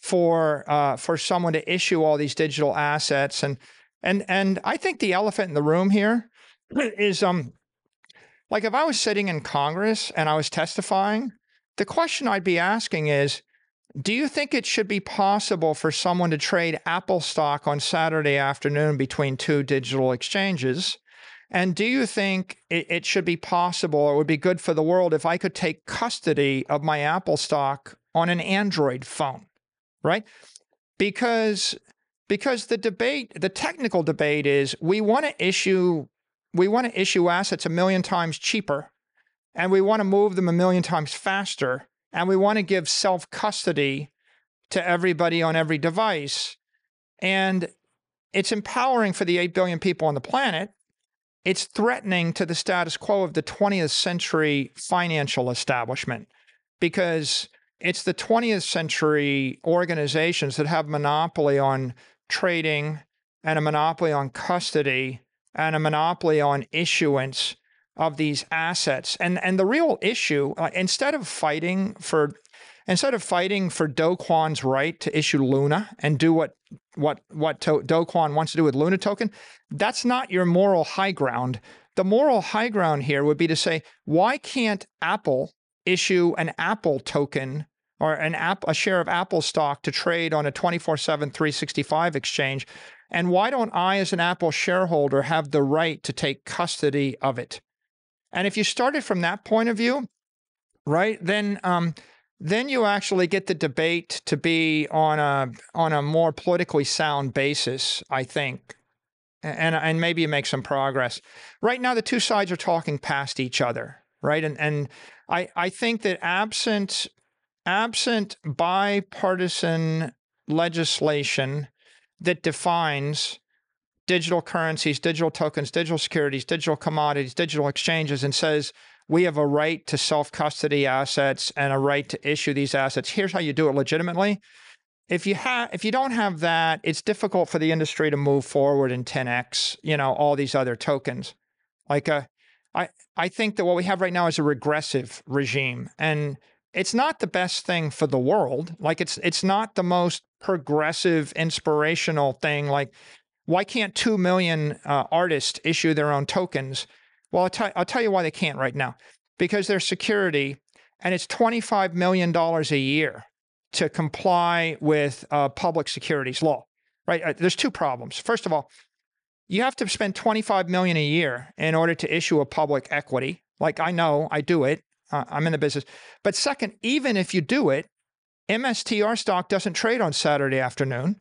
for uh, for someone to issue all these digital assets and and and I think the elephant in the room here is um like if I was sitting in Congress and I was testifying, the question I'd be asking is do you think it should be possible for someone to trade Apple stock on Saturday afternoon between two digital exchanges? And do you think it, it, should be possible or would be good for the world if I could take custody of my Apple stock on an Android phone? Right? Because because the debate, the technical debate is we want to issue we want to issue assets a million times cheaper and we want to move them a million times faster and we want to give self custody to everybody on every device. And it's empowering for the 8 billion people on the planet. It's threatening to the status quo of the 20th century financial establishment because it's the 20th century organizations that have monopoly on trading and a monopoly on custody and a monopoly on issuance of these assets. And and the real issue, uh, instead of fighting for instead of fighting for Do Kwon's right to issue Luna and do what what what to, Do Kwon wants to do with Luna token, that's not your moral high ground. The moral high ground here would be to say, why can't Apple issue an Apple token or an app a share of Apple stock to trade on a 24/7 365 exchange? And why don't I as an Apple shareholder have the right to take custody of it? And if you started from that point of view, right, then um, then you actually get the debate to be on a on a more politically sound basis, I think. And and maybe you make some progress. Right now the two sides are talking past each other, right? And and I I think that absent absent bipartisan legislation that defines digital currencies, digital tokens, digital securities, digital commodities, digital exchanges, and says we have a right to self custody assets and a right to issue these assets. Here's how you do it legitimately. If you have, if you don't have that, it's difficult for the industry to move forward in 10x. You know all these other tokens. Like, uh, I I think that what we have right now is a regressive regime, and it's not the best thing for the world. Like, it's it's not the most progressive, inspirational thing. Like, why can't 2 million uh, artists issue their own tokens? Well, I'll, t- I'll tell you why they can't right now. Because there's security, and it's $25 million a year to comply with uh, public securities law, right? Uh, there's two problems. First of all, you have to spend 25 million a year in order to issue a public equity. Like I know, I do it. Uh, I'm in the business. But second, even if you do it, MSTR stock doesn't trade on Saturday afternoon.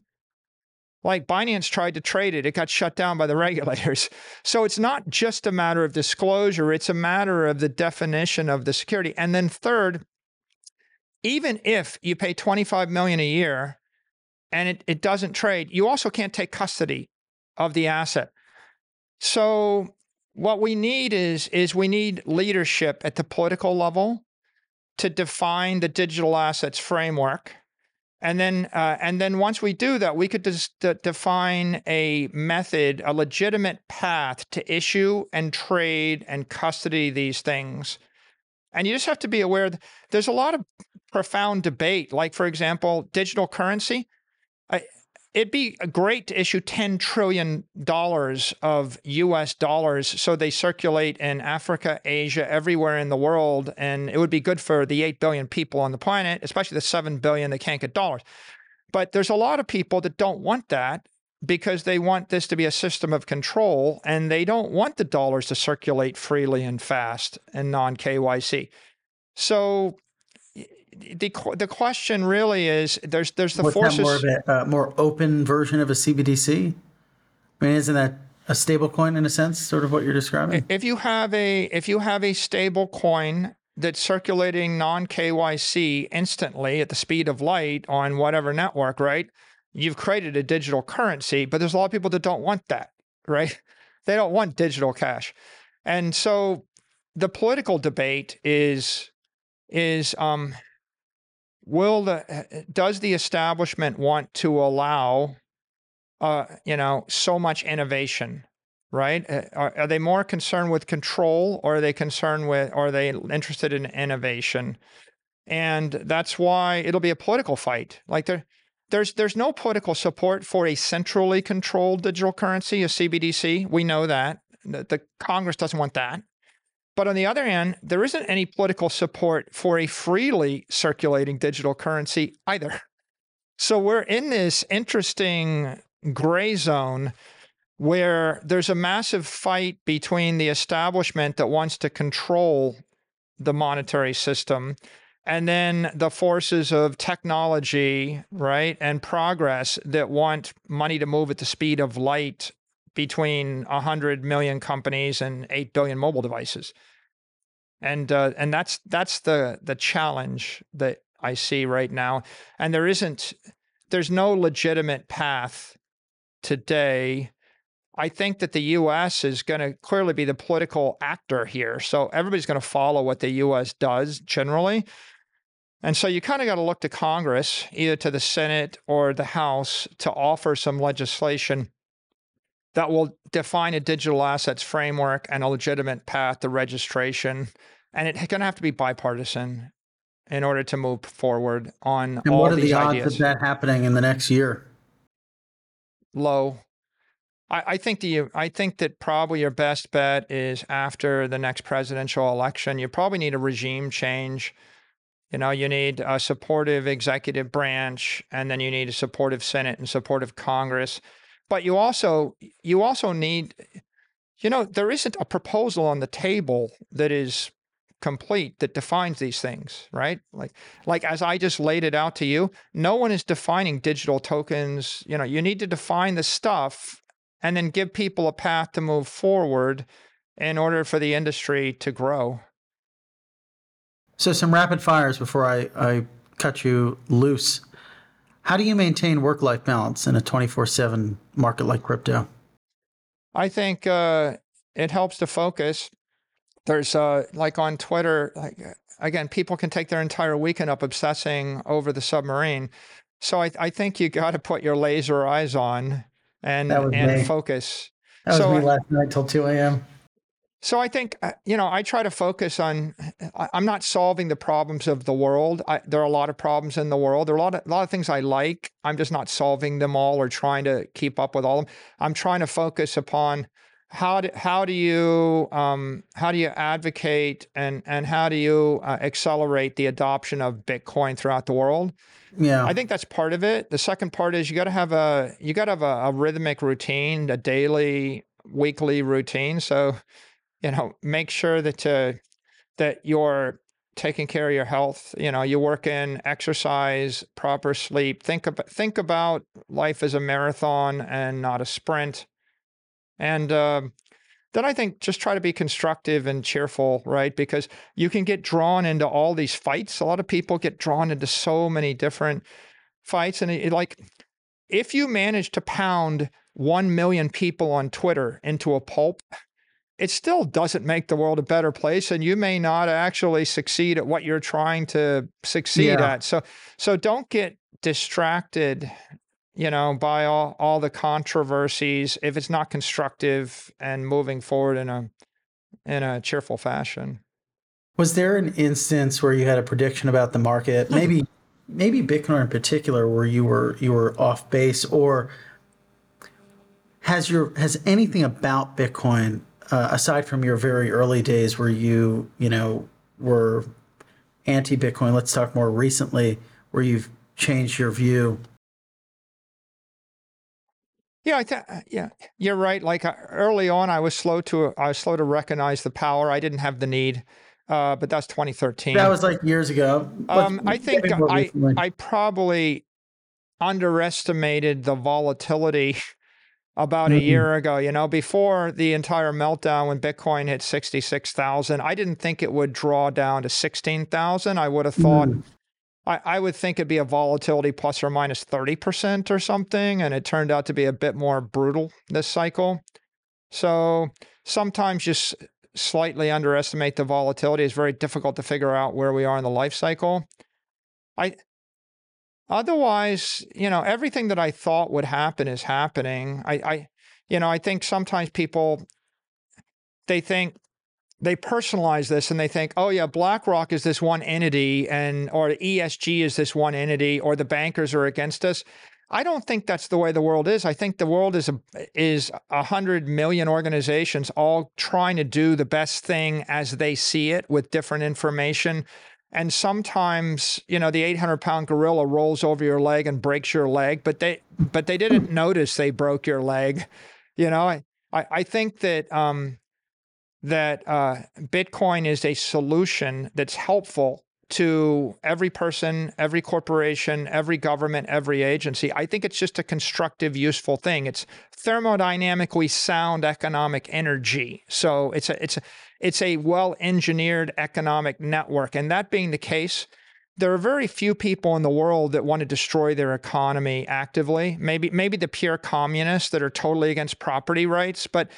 Like Binance tried to trade it, it got shut down by the regulators. So it's not just a matter of disclosure, it's a matter of the definition of the security. And then third, even if you pay 25 million a year and it, it doesn't trade, you also can't take custody of the asset. So what we need is is we need leadership at the political level to define the digital assets framework and then, uh, and then once we do that, we could just d- define a method, a legitimate path to issue and trade and custody these things. And you just have to be aware that there's a lot of profound debate. Like, for example, digital currency. I, it'd be great to issue $10 trillion of US dollars so they circulate in Africa, Asia, everywhere in the world. And it would be good for the 8 billion people on the planet, especially the 7 billion that can't get dollars. But there's a lot of people that don't want that because they want this to be a system of control and they don't want the dollars to circulate freely and fast and non KYC. So the the question really is there's there's the What's forces more of a uh, more open version of a CBDC. I mean, isn't that a stable coin in a sense, sort of what you're describing? If you have a if you have a stable coin that's circulating non KYC instantly at the speed of light on whatever network, right? You've created a digital currency, but there's a lot of people that don't want that, right? They don't want digital cash. And so the political debate is is um will the does the establishment want to allow uh, you know so much innovation right uh, are, are, they more concerned with control or are they concerned with are they interested in innovation and that's why it'll be a political fight like there there's there's no political support for a centrally controlled digital currency, a CBDC. We know that the, the Congress doesn't want that. But on the other hand, there isn't any political support for a freely circulating digital currency either. So we're in this interesting gray zone where there's a massive fight between the establishment that wants to control the monetary system and then the forces of technology, right, and progress that want money to move at the speed of light between 100 million companies and 8 billion mobile devices. And uh, and that's that's the the challenge that I see right now. And there isn't there's no legitimate path today I think that the US is going to clearly be the political actor here. So everybody's going to follow what the US does generally. And so you kind of got to look to Congress, either to the Senate or the House, to offer some legislation that will define a digital assets framework and a legitimate path to registration. And it's going to have to be bipartisan in order to move forward on and all what are these the odds ideas. of that happening in the next year? Low. I, I think the I think that probably your best bet is after the next presidential election. You probably need a regime change. You know, you need a supportive executive branch, and then you need a supportive Senate and supportive Congress. But you also you also need, you know, there isn't a proposal on the table that is complete that defines these things, right? Like like as I just laid it out to you, no one is defining digital tokens. You know, you need to define the stuff and then give people a path to move forward in order for the industry to grow. So, some rapid fires before I, I cut you loose. How do you maintain work life balance in a 24 7 market like crypto? I think uh, it helps to focus. There's uh, like on Twitter, like again, people can take their entire weekend up obsessing over the submarine. So I, I think you got to put your laser eyes on and and me. focus. That was So me last night till 2 a.m. So I think uh, you know I try to focus on. I'm not solving the problems of the world. I, there are a lot of problems in the world. There are a lot of a lot of things I like. I'm just not solving them all or trying to keep up with all of them. I'm trying to focus upon how do how do you um, how do you advocate and and how do you uh, accelerate the adoption of Bitcoin throughout the world. Yeah. I think that's part of it. The second part is you got to have a you got to have a, a rhythmic routine, a daily, weekly routine. So, you know, make sure that uh, that you're taking care of your health. You know, you work in exercise, proper sleep. Think about think about life as a marathon and not a sprint. And um then I think just try to be constructive and cheerful, right? Because you can get drawn into all these fights. A lot of people get drawn into so many different fights. And it, like, if you manage to pound 1 million people on Twitter into a pulp, it still doesn't make the world a better place. And you may not actually succeed at what you're trying to succeed Yeah. at. So, so don't get distracted you know, by all, all the controversies if it's not constructive and moving forward in a in a cheerful fashion. Was there an instance where you had a prediction about the market, hmm. maybe maybe Bitcoin in particular, where you were you were off base, or has your has anything about Bitcoin uh, aside from your very early days where you you know were anti Bitcoin? Let's talk more recently, where you've changed your view. Yeah, I th- yeah, you're right. Like uh, early on, I was slow to I was slow to recognize the power. I didn't have the need, uh, but that's 2013. That was like years ago. Um, I think I. I probably underestimated the volatility about a Mhm. year ago. You know, before the entire meltdown when Bitcoin hit sixty six thousand, I didn't think it would draw down to sixteen thousand. I would have thought. Mm. I, I would think it'd be a volatility plus or minus 30% or something. And it turned out to be a bit more brutal this cycle. So sometimes just slightly underestimate the volatility. It's very difficult to figure out where we are in the life cycle. I otherwise, you know, everything that I thought would happen is happening. I, I you know, I think sometimes people they think they personalize this and they think, oh yeah, BlackRock is this one entity, and or ESG is this one entity, or the bankers are against us. I don't think that's the way the world is. I think the world is a is a hundred million organizations all trying to do the best thing as they see it with different information. And sometimes, you know, the 800 pound gorilla rolls over your leg and breaks your leg, but they but they didn't notice they broke your leg. You know, I I, I think that um, that uh, Bitcoin is a solution that's helpful to every person, every corporation, every government, every agency. I think it's just a constructive, useful thing. It's thermodynamically sound economic energy. So it's a it's a it's a well-engineered economic network. And that being the case, there are very few people in the world that want to destroy their economy actively. Maybe maybe the pure communists that are totally against property rights, but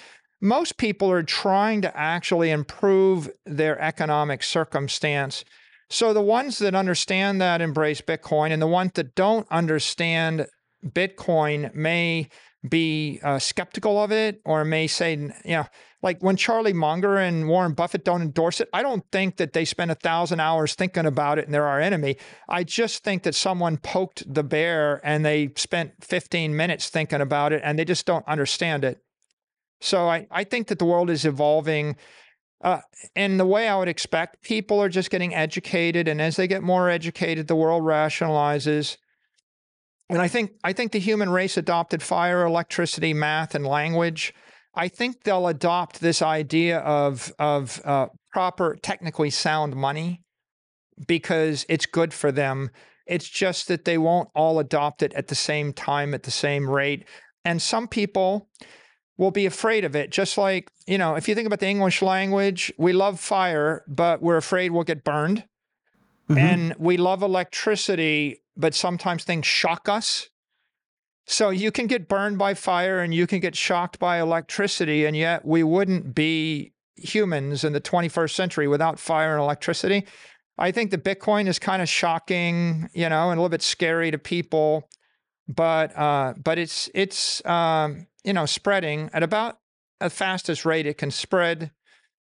most people are trying to actually improve their economic circumstance so the ones that understand that embrace Bitcoin, and the ones that don't understand Bitcoin may be uh, skeptical of it or may say, you know, like when Charlie Munger and Warren Buffett don't endorse it, I don't think that they spend a thousand hours thinking about it and they're our enemy. I just think that someone poked the bear and they spent 15 minutes thinking about it and they just don't understand it. So I, I think that the world is evolving uh, and the way I would expect, people are just getting educated, and as they get more educated, the world rationalizes. And I think I think the human race adopted fire, electricity, math, and language. I think they'll adopt this idea of of uh, proper, technically sound money because it's good for them. It's just that they won't all adopt it at the same time at the same rate. And some people, will be afraid of it. Just like, you know, if you think about the English language, we love fire, but we're afraid we'll get burned. Mm-hmm. And we love electricity, but sometimes things shock us. So you can get burned by fire and you can get shocked by electricity, and yet we wouldn't be humans in the 21st century without fire and electricity. I think the Bitcoin is kind of shocking, you know, and a little bit scary to people, but uh, but it's it's um, you know, spreading at about the fastest rate it can spread.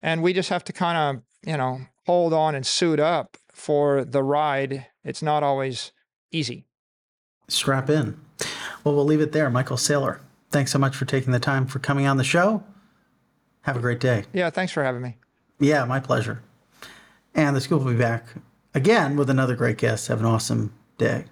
And we just have to kind of, you know, hold on and suit up for the ride. It's not always easy. Strap in. Well, we'll leave it there. Michael Saylor, thanks so much for taking the time for coming on the show. Have a great day. Yeah, thanks for having me. Yeah, my pleasure. And the Scoop will be back again with another great guest. Have an awesome day.